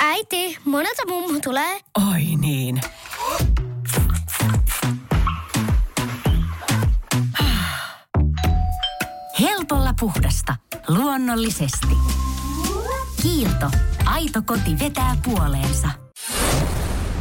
Äiti, monelta mummu tulee? Oi niin. Helpolla puhdasta. Luonnollisesti. Kiilto. Aito koti vetää puoleensa.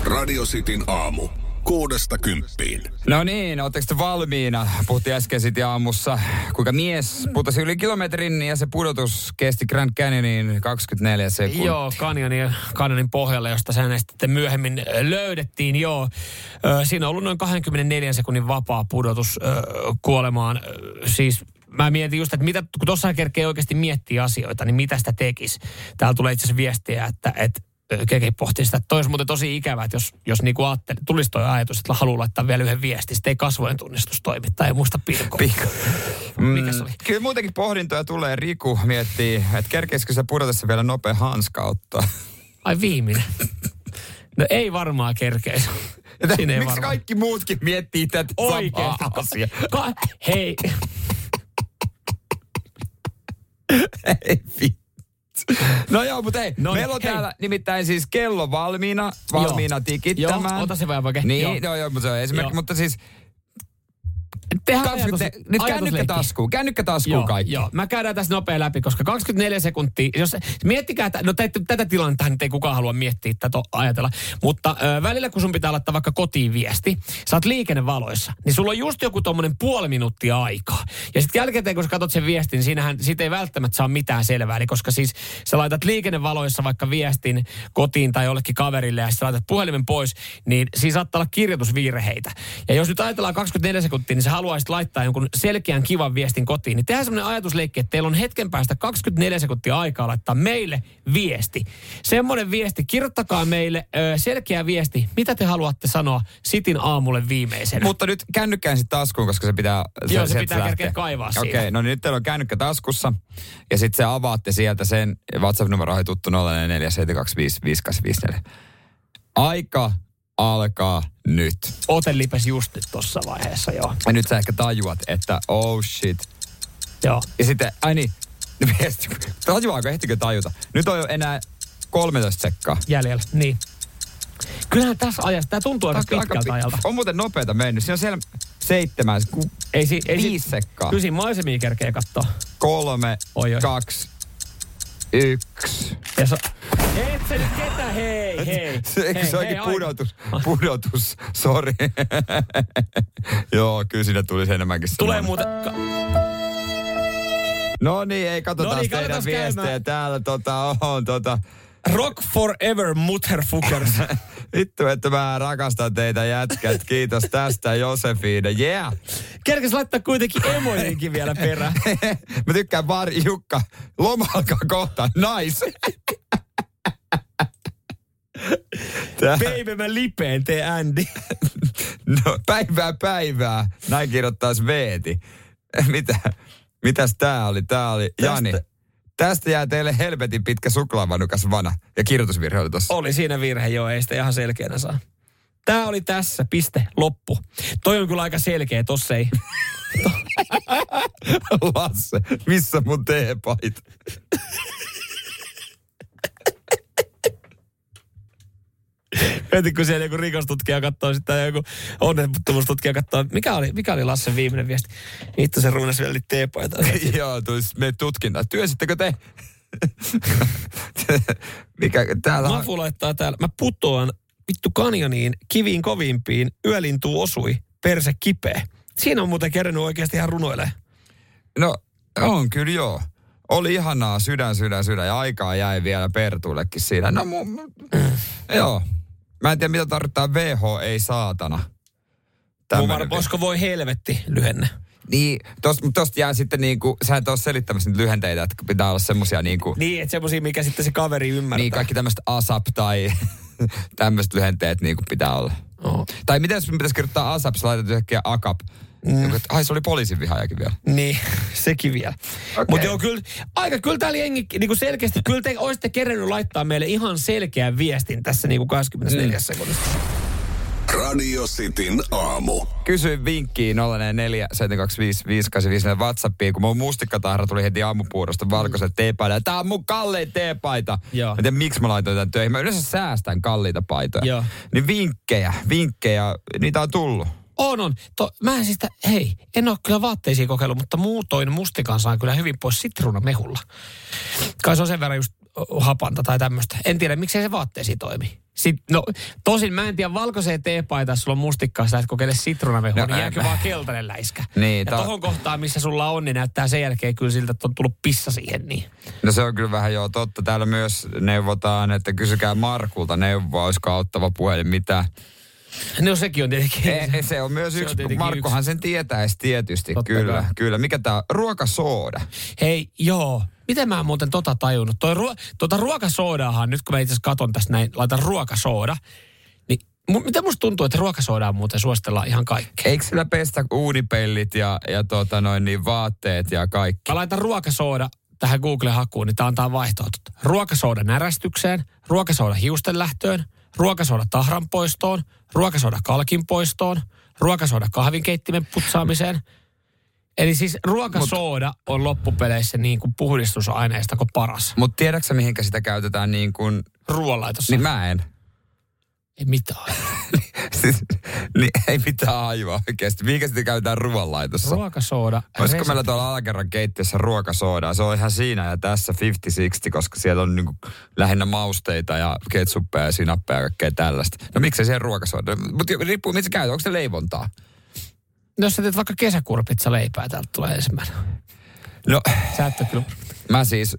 Radio Cityn aamu. Kuudesta kymppiin. No niin, ootteko te valmiina? Puhuttiin äsken sitten aamussa, kuinka mies putosi yli kilometrin ja se pudotus kesti Grand Canyonin 24 sekuntia. Joo, kanjonin, kanjonin pohjalle, josta sen sitten myöhemmin löydettiin. Joo, siinä on ollut noin 24 sekunnin vapaa pudotus kuolemaan. Siis mä mietin just, että mitä, kun tuossa kerkee oikeasti miettiä asioita, niin mitä sitä tekisi. Täällä tulee itse asiassa viestiä, että, että Keke pohtii sitä, että toi olisi muuten tosi ikävä, että jos, jos niinku ajatteli, tulisi toi ajatus, että haluaa laittaa vielä yhden viestin, sitten ei kasvojen tunnistus toimi tai ei muista pilkoa. Pik- Mikä se oli? Kyllä muutenkin pohdintoja tulee. Riku miettii, että kerkeisikö se pudotessa vielä nopea hanskautta. Ai viimeinen. No ei varmaan kerkeisi. Miksi varmaan. kaikki muutkin miettii tätä Oikeesti. samaa asiaa? Ka- hei, Ei vittu. No joo, mutta ei. No Meillä on hei. täällä nimittäin siis kello valmiina, valmiina tikittämään. Joo, ota se vähän vaikka. Niin, Joo. joo, joo, joo mutta se on esimerkki. Joo. Mutta siis Tehdään ajatus, nyt kännykkä taskuun, kännykkä taskuun Joo, kaikki. joo, mä käydään tässä nopea läpi, koska 24 sekuntia, jos miettikää, että- no te, tätä tilannetta nyt ei kukaan halua miettiä tätä ajatella, mutta ö, välillä kun sun pitää laittaa vaikka kotiin viesti, sä oot liikennevaloissa, niin sulla on just joku tommonen puoli minuuttia aikaa. Ja sitten jälkikäteen, kun sä katsot sen viestin, niin siinähän siitä ei välttämättä saa mitään selvää. Eli koska siis sä laitat liikennevaloissa vaikka viestin kotiin tai jollekin kaverille ja sitten laitat puhelimen pois, niin siinä saattaa olla kirjoitusvirheitä. Ja jos nyt ajatellaan 24 sekuntia, niin sä haluaisit laittaa jonkun selkeän kivan viestin kotiin, niin tehdään semmoinen ajatusleikki, että teillä on hetken päästä 24 sekuntia aikaa laittaa meille viesti. Semmoinen viesti, kirjoittakaa meille ö, selkeä viesti, mitä te haluatte sanoa Sitin aamulle viimeisenä. Mutta nyt kännykkään sitten taskuun, koska se pitää... Joo, se sieltä pitää kerkeä kaivaa Okei, siinä. no niin nyt teillä on kännykkä taskussa. Ja sitten se avaatte sieltä sen WhatsApp-numero on tuttu 0447255854. Aika alkaa nyt. Ote lipes just nyt tossa vaiheessa, joo. Ja nyt sä ehkä tajuat, että oh shit. joo. Ja sitten, ai niin, tajuaako, ehtikö tajuta? Nyt on jo enää 13 sekkaa. Jäljellä, niin. Kyllähän tässä ajassa, tämä tuntuu aika Aika- pitkältä aika- ajalta. On muuten nopeita mennyt. Siinä on siellä seitsemän, ku, Ei, si, ei viisi sekkaa. Kyllä siinä maisemia kerkee katsoa. kolme, Oi, oi. kaksi, yksi. Ja so... Et sä nyt ketä, hei, hei. Se, eikö hei, se hei, pudotus? Pudotus, sori. Joo, kyllä sinne tulisi enemmänkin Tulee muuten... No niin, ei katsotaan No niin, teidän viestejä. käymään. Täällä tota, on tota... Rock forever, mutterfuckers. Vittu, että mä rakastan teitä jätkät. Kiitos tästä, Josefine. Yeah! Kerkes laittaa kuitenkin emojiinkin vielä perään. mä tykkään vaan, Jukka, loma alkaa kohta. Nice! Tää, Baby, mä lipeen, tee Andy. no, päivää päivää. Näin kirjoittaisi Veeti. Mitä? Mitäs tää oli? Tää oli Jani. Tästä jää teille helvetin pitkä suklaavanukas vana. Ja kirjoitusvirhe oli tossa. Oli siinä virhe, joo, ei sitä ihan selkeänä saa. Tää oli tässä, piste, loppu. Toi on kyllä aika selkeä, tossa ei. Lasse, missä mun teepait? Heti kun siellä joku rikostutkija katsoo sitä ja joku onnettomuustutkija katsoo, mikä oli, mikä oli Lassen viimeinen viesti? Itse se ruunas vielä teepaita. Joo, tulisi me tutkinta. Työsittekö te? Mikä täällä on? Mafu laittaa täällä, mä putoan vittu kanjoniin, kiviin kovimpiin, yölintu osui, perse kipeä. Siinä on muuten kerennyt oikeasti ihan runoilee. No, on kyllä joo. Oli ihanaa, sydän, sydän, sydän. Ja aikaa jäi vielä Pertullekin siinä. No, mu, mu, joo. Mä en tiedä, mitä tarkoittaa VH, ei saatana. Var, olisiko voi helvetti lyhenne? Niin, tosta, tosta jää sitten niinku, sä et ole selittämässä niitä lyhenteitä, että pitää olla semmosia niinku, Niin, että semmosia, mikä sitten se kaveri ymmärtää. niin kaikki tämmöiset ASAP tai tämmöiset lyhenteet niinku pitää olla. Oh. Tai miten jos pitäisi kirjoittaa ASAP, sä laitat yhtäkkiä AKAP. Mm. Joku, että, ai se oli poliisin vihaajakin vielä. Niin, sekin vielä. Okei. Mutta joo, kyllä, aika kyllä täällä jengi, niin kuin selkeästi, kyllä te olisitte kerennyt laittaa meille ihan selkeän viestin tässä niin kuin 24 mm. sekunnissa. Radio Cityn aamu. Kysyin vinkkiin 044 725 Whatsappiin, kun mun mustikkatahra tuli heti aamupuurosta valkoiset teepaita. Tää on mun kallein teepaita. Joo. Mä en tiedä, miksi mä laitoin tämän töihin. Mä yleensä säästän kalliita paitoja. Joo. Niin vinkkejä, vinkkejä, niitä on tullut. On, on. To, mä en siis, sitä- hei, en ole kyllä vaatteisiin kokeillut, mutta muutoin mustikan saa kyllä hyvin pois sitruunamehulla. Kai se on sen verran just hapanta tai tämmöistä. En tiedä, miksei se vaatteisiin toimi. Sit, no, tosin mä en tiedä, valkoiseen teepaita, jos sulla on mustikkaa, sä et kokeile sitruunamehua, No, niin jääkö vaan keltainen läiskä. Niin, ja ta- tohon kohtaan, missä sulla on, niin näyttää sen jälkeen kyllä siltä, että on tullut pissa siihen. Niin. No se on kyllä vähän joo totta. Täällä myös neuvotaan, että kysykää Markulta neuvoa, olisiko auttava puhelin, mitä. No sekin on tietenkin. E, se on myös Se on yksi, Markkohan sen tietäisi tietysti, Totta kyllä, kai. kyllä. Mikä on? Ruokasooda. Hei, joo. Miten mä en muuten tota tajunnut? Toi ruo- tota ruokasoodaahan, nyt kun mä itse asiassa katon tästä näin, laitan ruokasooda, niin mu- miten musta tuntuu, että ruokasoodaa muuten suositellaan ihan kaikkea? Eikö sillä pestä uunipellit ja, ja tota noin, niin vaatteet ja kaikki? Mä laitan ruokasooda tähän Google-hakuun, niin tää antaa vaihtoehdot. Ruokasooda närästykseen, ruokasooda hiusten lähtöön, ruokasooda tahran poistoon, ruokasooda kalkin poistoon, ruokasooda kahvinkeittimen putsaamiseen. Eli siis ruokasooda on loppupeleissä niin kuin puhdistusaineista kuin paras. Mutta tiedätkö mihinkä sitä käytetään niin kuin... Ruoanlaitossa. Niin mä en. Ei mitään. siis, niin, ei mitään aivoa oikeasti. Mihinkä sitä käytetään ruoanlaitossa? Ruokasooda. Olisiko resepti. meillä tuolla alakerran keittiössä ruokasoodaa? Se on ihan siinä ja tässä 50-60, koska siellä on niinku lähinnä mausteita ja ketsuppeja ja sinappeja ja kaikkea tällaista. No miksei se ruokasooda? Mutta riippuu, mitä käytetään. Onko se leivontaa? No Jos sä teet vaikka kesäkurpitsa leipää, täältä tulee ensimmäinen. No, Sä et kyllä. mä siis,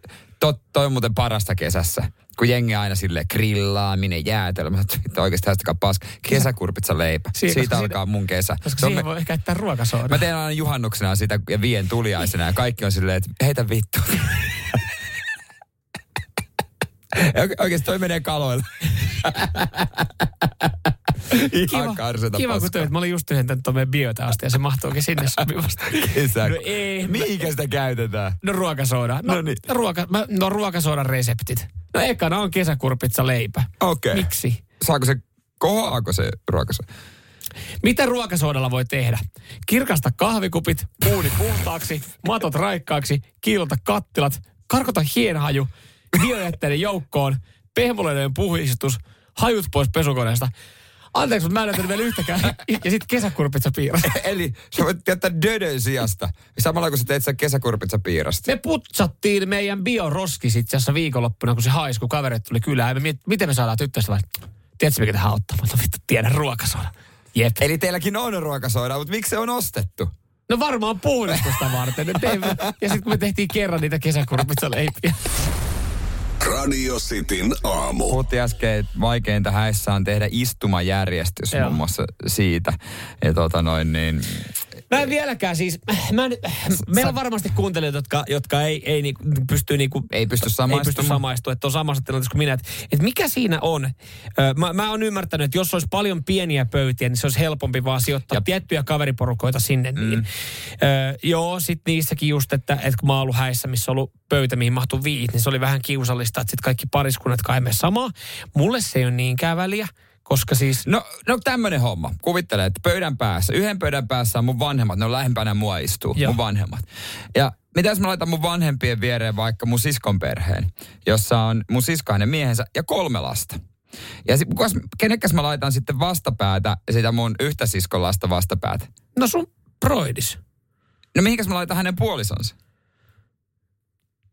to, toi on muuten parasta kesässä. Kun jengi aina sille grillaaminen, jäätelmä, että oikeasti haistakaa paska. Kesäkurpitsa leipä. Si- Siitä koska alkaa mun kesä. Koska Se on siihen me- voi käyttää ruokasooda. Mä teen aina juhannuksena sitä ja vien tuliaisena ja kaikki on silleen, että heitä vittu. Oike- Oikeesti toi menee kaloille. Ihan karseta kiva kun paskaa. töit. Mä olin just tyhjentänyt tuon meidän biota asti ja se mahtuukin sinne sopivasti. Kesä. No ei. Mihinkä sitä käytetään? No ruokasooda. No, No niin. ruoka, mä, no ruokasoodan reseptit. No ekana on kesäkurpitsa leipä. Okei. Miksi? Saako se, kohoaako se ruokaso? Mitä ruokasoodalla voi tehdä? Kirkasta kahvikupit, uuni puhtaaksi, matot raikkaaksi, kiilota kattilat, karkota hienhaju, biojätteiden joukkoon, pehmoleiden puhdistus, hajut pois pesukoneesta. Anteeksi, mutta mä en näytänyt vielä yhtäkään. Ja sitten kesäkurpitsa piirros. Eli sä voit jättää dödön sijasta. Samalla kun sä teet sen kesäkurpitsa piirasta. Me putsattiin meidän bioroskis itse asiassa viikonloppuna, kun se haisi, kun kaverit tuli kylään. Ja me miet, miten me saadaan tyttöistä vai? Tiedätkö, mikä tähän auttaa? Mutta vittu, tiedän ruokasoda. Jep. Eli teilläkin on ruokasooda, mutta miksi se on ostettu? No varmaan puhdistusta varten. Ja sitten kun me tehtiin kerran niitä kesäkurpitsaleipiä. Radio Cityn aamu. Puhuttiin äsken, että vaikeinta häissä on tehdä istumajärjestys Joo. muun muassa siitä. Ja tota noin niin, Mä en vieläkään siis, mä en, meillä on varmasti kuuntelijoita, jotka, jotka ei, ei niinku, pysty niinku, ei pysty ei pysty samaistumaan. samaistumaan, että on samassa tilanteessa kuin minä. Että, että mikä siinä on? Ö, Mä, mä oon ymmärtänyt, että jos olisi paljon pieniä pöytiä, niin se olisi helpompi vaan sijoittaa Jep. tiettyjä kaveriporukoita sinne. Mm. Niin. Ö, joo, sitten niissäkin just, että, että kun mä oon ollut häissä, missä on ollut pöytä, mihin mahtuu viit, niin se oli vähän kiusallista, että sitten kaikki pariskunnat kai samaa. Mulle se ei ole niinkään väliä, koska siis... No, no tämmönen homma. Kuvittele, että pöydän päässä, yhden pöydän päässä on mun vanhemmat, ne on lähempänä mua istuu, Joo. mun vanhemmat. Ja mitä jos mä laitan mun vanhempien viereen vaikka mun siskon perheen, jossa on mun sisko hänen miehensä ja kolme lasta. Ja sit, kukas, kenekäs mä laitan sitten vastapäätä sitä mun yhtä siskon lasta vastapäätä? No sun broidis. No mihinkäs mä laitan hänen puolisonsa?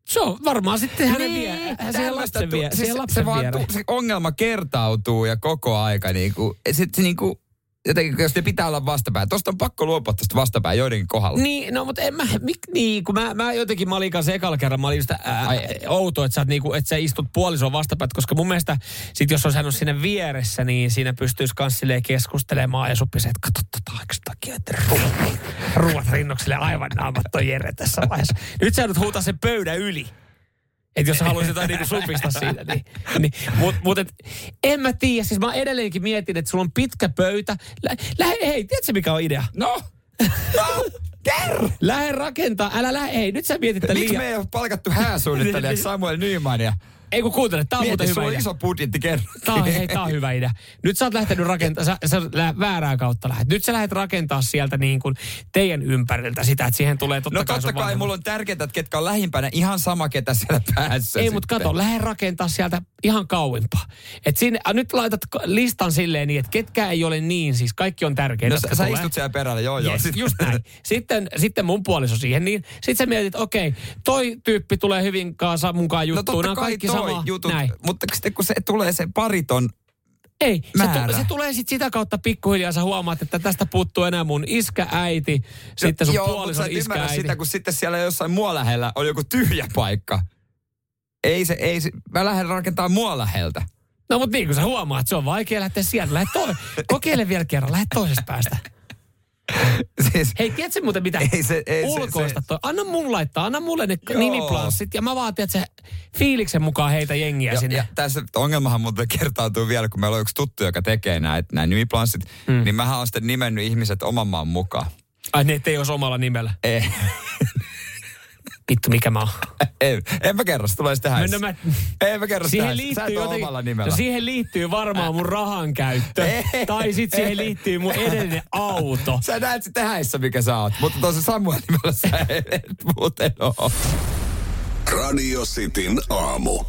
Se on varmaan sitten hänen Niin, siihen tällaista lapsen, tu- vie, siis se, vaan tu- se ongelma kertautuu ja koko aika niinku, sit se niinku, jotenkin, jos te pitää olla vastapää. Tosta on pakko luopua tästä vastapää joidenkin kohdalla. Niin, no mutta en mä, mik, niin, kun mä, mä jotenkin, mä olin kanssa ekalla kerran, mä olin just ää, Ai. outo, että sä, niinku, että sä istut puolisoon vastapäät, koska mun mielestä sit jos on hän siinä vieressä, niin siinä pystyisi kans silleen keskustelemaan ja suppisee, että kato tota, eikö takia, että ruuat, ruuat rinnoksille aivan naamat toi Jere tässä vaiheessa. Nyt sä joudut huutaa sen pöydän yli. Että jos haluaisit jotain niinku supista siitä, niin, niin mut, mut et, en mä tiedä, siis mä edelleenkin mietin, että sulla on pitkä pöytä. Lä, lä, hei, tiedätkö mikä on idea? No, no, kerro! Lähde rakentaa, älä lähde, hei, nyt sä mietit, että Miksi liian... me ei ole palkattu hääsuunnittelijaksi Samuel Nymania? Ei kun kuuntele, tää on Mieti, muuten hyvä idea. iso budjetti kerran. Tää on, hei, tää on hyvä idea. Nyt sä oot lähtenyt rakentamaan, sä, sä lä- väärää kautta lähdet. Nyt sä lähdet rakentaa sieltä niin kuin teidän ympäriltä sitä, että siihen tulee totta No kai totta sun kai vanhemmat. mulla on tärkeää, että ketkä on lähimpänä ihan sama, ketä siellä päässä Ei, sitten. mutta kato, lähde rakentaa sieltä ihan kauimpaa. Et sinne, a, nyt laitat listan silleen niin, että ketkä ei ole niin, siis kaikki on tärkeitä. No sä, sä istut siellä perällä, joo joo. Yes, Sit- just näin. Sitten, sitten mun puoliso siihen, niin sitten sä mietit, okei, toi tyyppi tulee hyvin kanssa mukaan No juttuun. Nämä totta kai kaikki sama. jutut, Näin. mutta sitten kun se tulee se pariton, Ei, se, tu- se tulee sitten sitä kautta pikkuhiljaa, sä huomaat, että tästä puuttuu enää mun iskä, äiti, sitten sun joo, puolison iskä, ymmärrä äiti. sitä, kun sitten siellä jossain mua lähellä on joku tyhjä paikka. Ei se, ei se, mä lähden rakentaa mua läheltä. No mutta niin kuin sä huomaat, se on vaikea lähteä sieltä. Lähde to- kokeile vielä kerran, lähde toisesta päästä. Siis, Hei, tiedätkö muuten mitä? Ei se- ei se- Ulkoista se- toi. Anna mun laittaa, anna mulle ne Joo. nimiplanssit ja mä vaatin, että se fiiliksen mukaan heitä jengiä ja, sinne. ja tässä ongelmahan muuten kertautuu vielä, kun meillä on yksi tuttu, joka tekee näitä näin nimiplanssit, mm. niin mähän on sitten nimennyt ihmiset oman maan mukaan. Ai ne ettei olisi omalla nimellä. Ei, Vittu, mikä mä oon. en, en mä kerro, se tulee sitten No, häissä. no mä, En mä kerro sitä siihen häissä. Sä liittyy, et ole jotenkin, omalla nimellä. no siihen liittyy varmaan mun rahan käyttö. Ei. tai sitten siihen liittyy mun edellinen auto. Sä näet sitten häissä, mikä sä oot. Mutta tuossa Samuel nimellä sä et muuten oo. Radio Cityn aamu.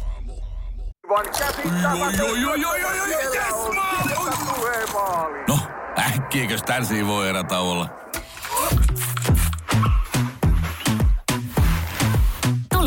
No, äkkiäkös tän voi erä olla?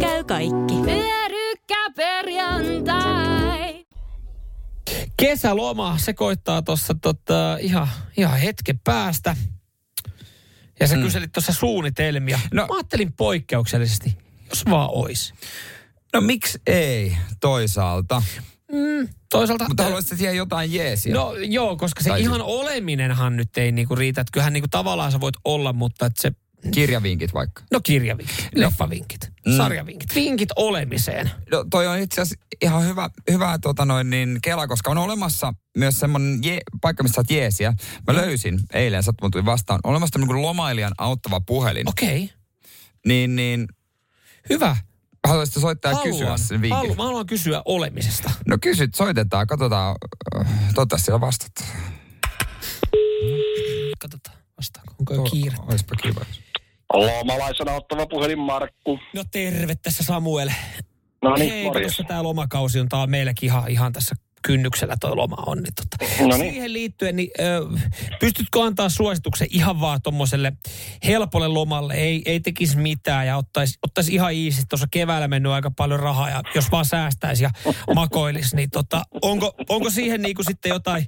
Käy kaikki. Pyörykkäperjantai! Kesäloma, se koittaa tuossa tota, ihan, ihan hetken päästä. Ja sä mm. kyselit tuossa suunnitelmia. No- mä ajattelin poikkeuksellisesti, jos vaan ois. No miksi ei toisaalta? Toisaalta... Mutta haluaisit siihen jotain jeesiä. No joo, koska se Tai ihan siis- oleminenhan nyt ei niinku riitä. Että kyllähän niinku tavallaan sä voit olla, mutta että se... Kirjavinkit vaikka. No kirjavinkit, leffavinkit, Mm. sarjavinkit, vinkit olemiseen. No, toi on itse asiassa ihan hyvä, hyvä tota noin, niin kela, koska on olemassa myös semmoinen je, paikka, missä saat jeesiä. Mä Mm. löysin eilen, sattumalta tuli vastaan, on olemassa tämmöinen lomailijan auttava puhelin. Okei, okay. Niin, niin hyvä. haluaisitko soittaa ja kysyä sen vinkin? haluan, mä haluan kysyä olemisesta. No kysyt, soitetaan, katsotaan, toivottavasti siellä vastat. Katsotaan, vastaako. Onko jo kiire? Oispa kiva. Lomalaisena ottava puhelin Markku. No terve tässä Samuel. No niin, Hei, morjes. tuossa tämä lomakausi on, tää on meilläkin ihan, ihan tässä kynnyksellä toi loma on. Niin tota. No niin. Siihen liittyen, niin ö, pystytkö antaa suosituksen ihan vaan tuommoiselle helpolle lomalle, ei, ei tekisi mitään ja ottaisi, ottaisi ihan iisi. Tuossa keväällä mennyt aika paljon rahaa ja jos vaan säästäisi ja makoilisi, niin tota, onko, onko siihen niinku sitten jotain,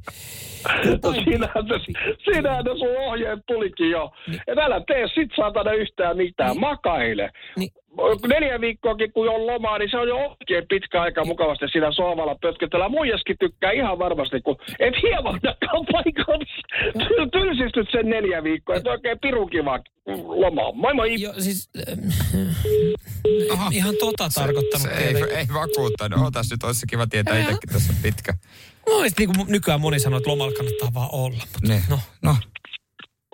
jotain Siinähän, se, siinähän ne sun ohjeet tulikin jo. Et älä tee sit saatana yhtään mitään, Niin. makaile. Niin. Neljä viikkoakin kun on lomaa, niin se on jo oikein pitkä aika mukavasti siinä sohvalla pötkötellä. Muijaskin tykkää ihan varmasti, kun et hieman paikassa tylsistyt sen neljä viikkoa. Et oikein pirun kiva loma. Moi moi! Jo, siis, äh, ihan tota tarkoittanut. Se ei, ei vakuuttanut. Otas nyt, olisi kiva tietää itsekin tässä pitkä. No, niin kuin nykyään moni sanoo, että lomalla kannattaa vaan olla. Mutta Niin. no, No.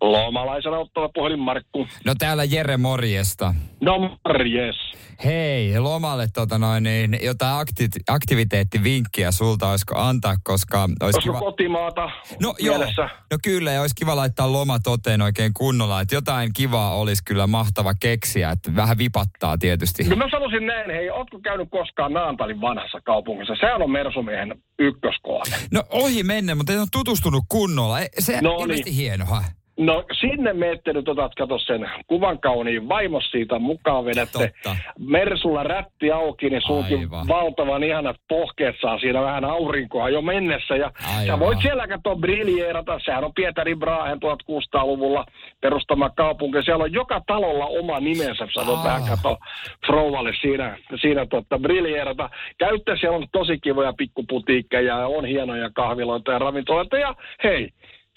Lomalaisena ottava puhelin Markku. no täällä Jere morjesta. No morjes. Hei, lomalle tota noin, niin jotain akti- aktiviteettivinkkiä sulta olisiko antaa, koska olisi kiva... kotimaata No joo, mielessä? no kyllä, ja olisi kiva laittaa loma toteen oikein kunnolla, että jotain kivaa olisi kyllä mahtava keksiä, että vähän vipattaa tietysti. No mä sanoisin näin, hei, ootko käynyt koskaan Naantalin vanhassa kaupungissa? Sehän on Mersumiehen ykköskohde. No ohi menne, mutta en ole tutustunut kunnolla. Ei, Se No on ilmeisesti niin. hienoa. No sinne meette nyt otat, kato sen kuvan kauniin vaimos siitä mukaan vedätte. Totta. Mersulla rätti auki, niin Aivan. valtavan ihanat pohkeet saa siinä vähän aurinkoa jo mennessä. Ja Aivan. sä voit siellä katsoa briljeerata. Sehän on Pietari Brahen 1600-luvulla perustama kaupunki. Siellä on joka talolla oma nimensä. Sä voit Ah. vähän katsoa Frouvalle siinä, siinä totta, briljeerata. Käytte, siellä on tosi kivoja pikkuputiikkeja ja on hienoja kahviloita ja ravintoloita. Ja hei,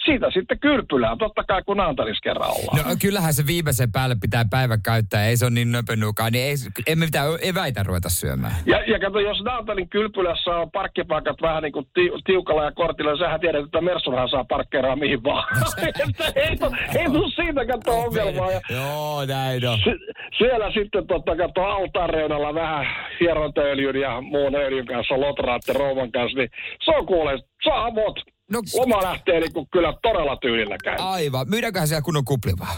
siitä sitten kyrpylään, totta kai kun Naantalissa kerran ollaan. No kyllähän se viimeisen päälle pitää päivä käyttää, ei se ole niin nöpönukaan, niin ei, emme mitään eväitä ruveta syömään. Ja, ja kato, jos Naantalin kylpylässä on parkkipaikat vähän niin kuin ti, tiukalla ja kortilla, niin sähän tiedät, että Mersunhan saa parkkeeraa mihin vaan. Että ei, tu, ei tuu siitä kato ongelmaa. Ja Joo, näin on. se, siellä sitten totta kato altaan reunalla vähän hierontaöljyn ja muun öljyn kanssa, lotraatte rouvan kanssa, niin se on kuule, saa. No, Loma lähtee niin kuin kyllä todella tyylillä käy. aivan. Myydäänköhän siellä kunnon kuplivaa?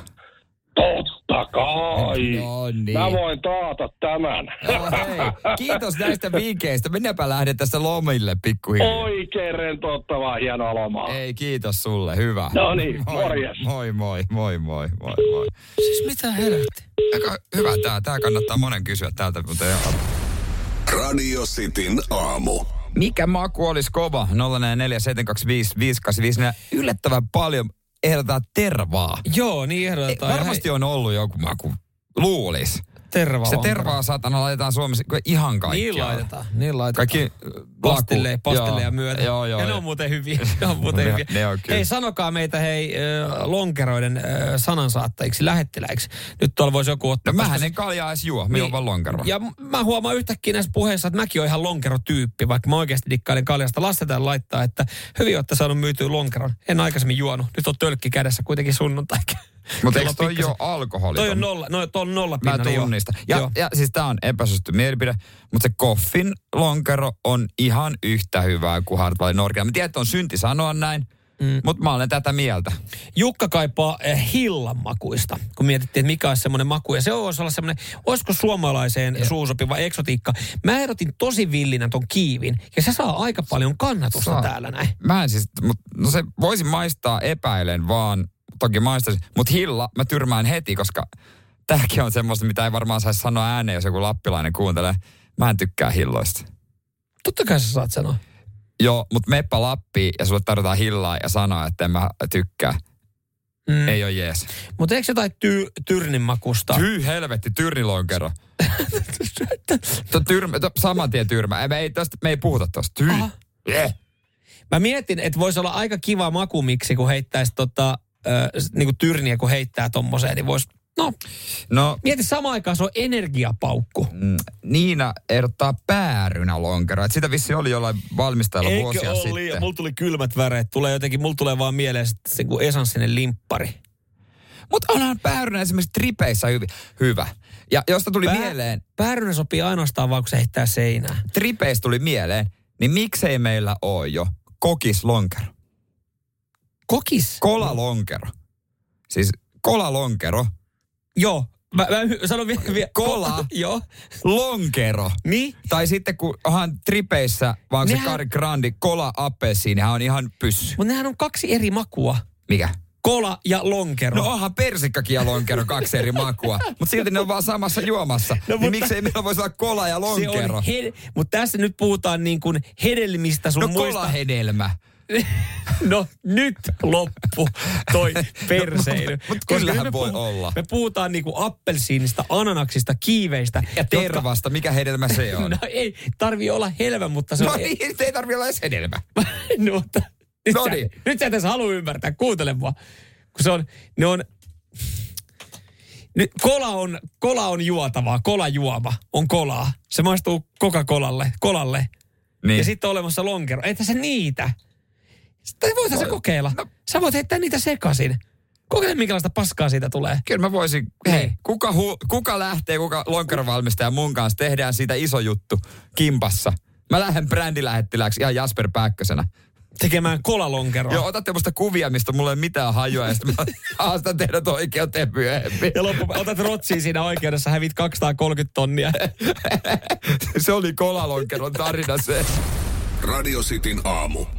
Totta kai. No niin. Mä voin taata tämän. Joo, hei. Kiitos näistä vinkkeistä. Mennäpä lähde tästä lomille pikkuhiljaa. Oikein rentouttavaa, hienoa lomaa. Ei, kiitos sulle. Hyvä. No niin, moi, morjes. Moi, moi, moi, moi, moi, moi. Siis mitä helvetti? Aika hyvä tää. Tää kannattaa monen kysyä täältä, mutta ihan. Radio Cityn aamu. Mikä maku olisi kova? 047255854. Yllättävän paljon ehdotetaan tervaa. Joo, niin ehdotetaan. Varmasti on ollut joku maku. Luulis. Terva Se tervaa saatana laitetaan Suomessa ihan kaikkiaan. Niin laitetaan, niin laitetaan. Kaikki Pastille, laku- pastille joo. ja myötä. Joo, joo. ja ne on muuten hyviä. Ne on muuten hyviä. ne on kyllä. Hei, sanokaa meitä hei lonkeroiden sanansaattajiksi, lähettiläiksi. Nyt tuolla voisi joku ottaa. No mähän koska- en kaljaa edes juo, mä juon vaan lonkeroa. Ja mä huomaan yhtäkkiä näissä puheissa, että mäkin oon ihan lonkerotyyppi, vaikka mä oikeasti dikkailen kaljasta. Lastetaan laittaa, että hyvin olette saanut myytyä lonkeron. En aikaisemmin juonut. Nyt on tölkki kädessä kuitenkin sunnuntai. Mutta eikö toi pikkasen- jo alkoholi? Toi on nolla, no, toi on nolla Mä pinnanen jo. Ja, Joo. ja siis tää on epäsuosittu mielipide, mutta se koffin lonkero on ihan yhtä hyvää kuin Hartwall Norkia. Mä tiedän, että on synti sanoa näin, mm. mutta mä olen tätä mieltä. Jukka kaipaa eh, hillan makuista, kun mietittiin, että mikä olisi semmoinen maku. Ja se voisi olla semmoinen, olisiko suomalaiseen suusopiva eksotiikka. Mä erotin tosi villinä ton kiivin, ja se saa aika paljon kannatusta Saa. täällä näin. Mä en siis, mut, no se voisi maistaa epäilen vaan, toki maistaisin, mutta hilla mä tyrmään heti, koska tämäkin on semmoista, mitä ei varmaan saisi sanoa ääneen, jos joku lappilainen kuuntelee. Mä en tykkää hilloista. Totta kai sä saat sanoa. Joo, mutta meppä Lappiin ja sulle tarjotaan hillaa ja sanoa, että en mä tykkää. Mm. Ei ole jees. Mutta eikö jotain ty- tyrnin makusta? Tyy helvetti, tyrnilonkero. Tyrmä, saman tien tyrmä. Ei, Me ei, tosta, me ei puhuta tosta. Tyy. Eh. Mä mietin, että voisi olla aika kiva makumiksi, kun heittäisi tota, äh, niinku tyrniä, kun heittää tommoseen, niin voisi, no, No, mieti samaan aikaan se on energiapaukku. mm, Niina ehdottaa päärynä lonkero. Et sitä vissi oli jollain valmistajalla vuosia sitten. Mulla tuli kylmät väreet. Tulee jotenkin, mulla tulee vaan mieleen sit se kuin esanssinen limppari. Mutta onhan päärynä esimerkiksi tripeissä hyvi, hyvä. Ja josta tuli Pää- mieleen, Päärynä sopii ainoastaan vaan, kun se heittää seinään. tripeistä tuli mieleen, niin miksei meillä ole jo kokislonkero? Kokis? Kolalonkero. Siis kolalonkero. Joo. Mä, mä sanon vielä. Vie, Kola. Joo. Lonkero. Niin? Tai sitten kun onhan tripeissä, vaan se Nehän- Kari Grandi, kola appelsiinihän on ihan pyssy. Mutta nehän on kaksi eri makua. Mikä? Kola ja lonkero. No onhan persikkakin ja lonkero kaksi eri makua. Mutta silti ne on vaan samassa juomassa. No, niin mutta- miksei meillä voisi olla kola ja se lonkero? on he, mutta tässä nyt puhutaan niin kuin hedelmistä sun No muista. kolahedelmä. No nyt loppu toi perseily. Mut Koska kyllähän voi olla. Me puhutaan niinku appelsiinista, ananaksista, kiiveistä. Ja tervasta, mikä hedelmä se on? No ei tarvi olla helvä, mutta se No on... niin, ei tarvitse olla edes hedelmä. no, mutta, nyt, No sä, niin. nyt sä et edes halua ymmärtää, kuuntele mua. Kun se on, ne on... Nyt kola on, kola on juotavaa, kolajuoma on kolaa. Se maistuu Coca-Colalle, kolalle. Niin. Ja sitten on olemassa lonkero. Ei tässä niitä. Sitten voitaisiin se kokeilla. No. Sä voit heittää niitä sekaisin. Kokeile, minkälaista paskaa siitä tulee. Kyllä mä voisin, hei, Niin. kuka, hu, kuka lähtee, kuka lonkerovalmistaja mun kanssa, tehdään siitä iso juttu kimpassa. Mä lähden brändilähettiläksi ihan Jasper Päkkösenä. Tekemään kolalonkeroa. Joo, otatte musta kuvia, mistä mulla ei ole mitään hajua, ja sitten mä haastan teidät oikeuteen myöhemmin. Ja loppu, otat rotsiin siinä oikeudessa, hävit 230 tonnia. se oli kolalonkeron tarina se. Radio, Radio, Radio,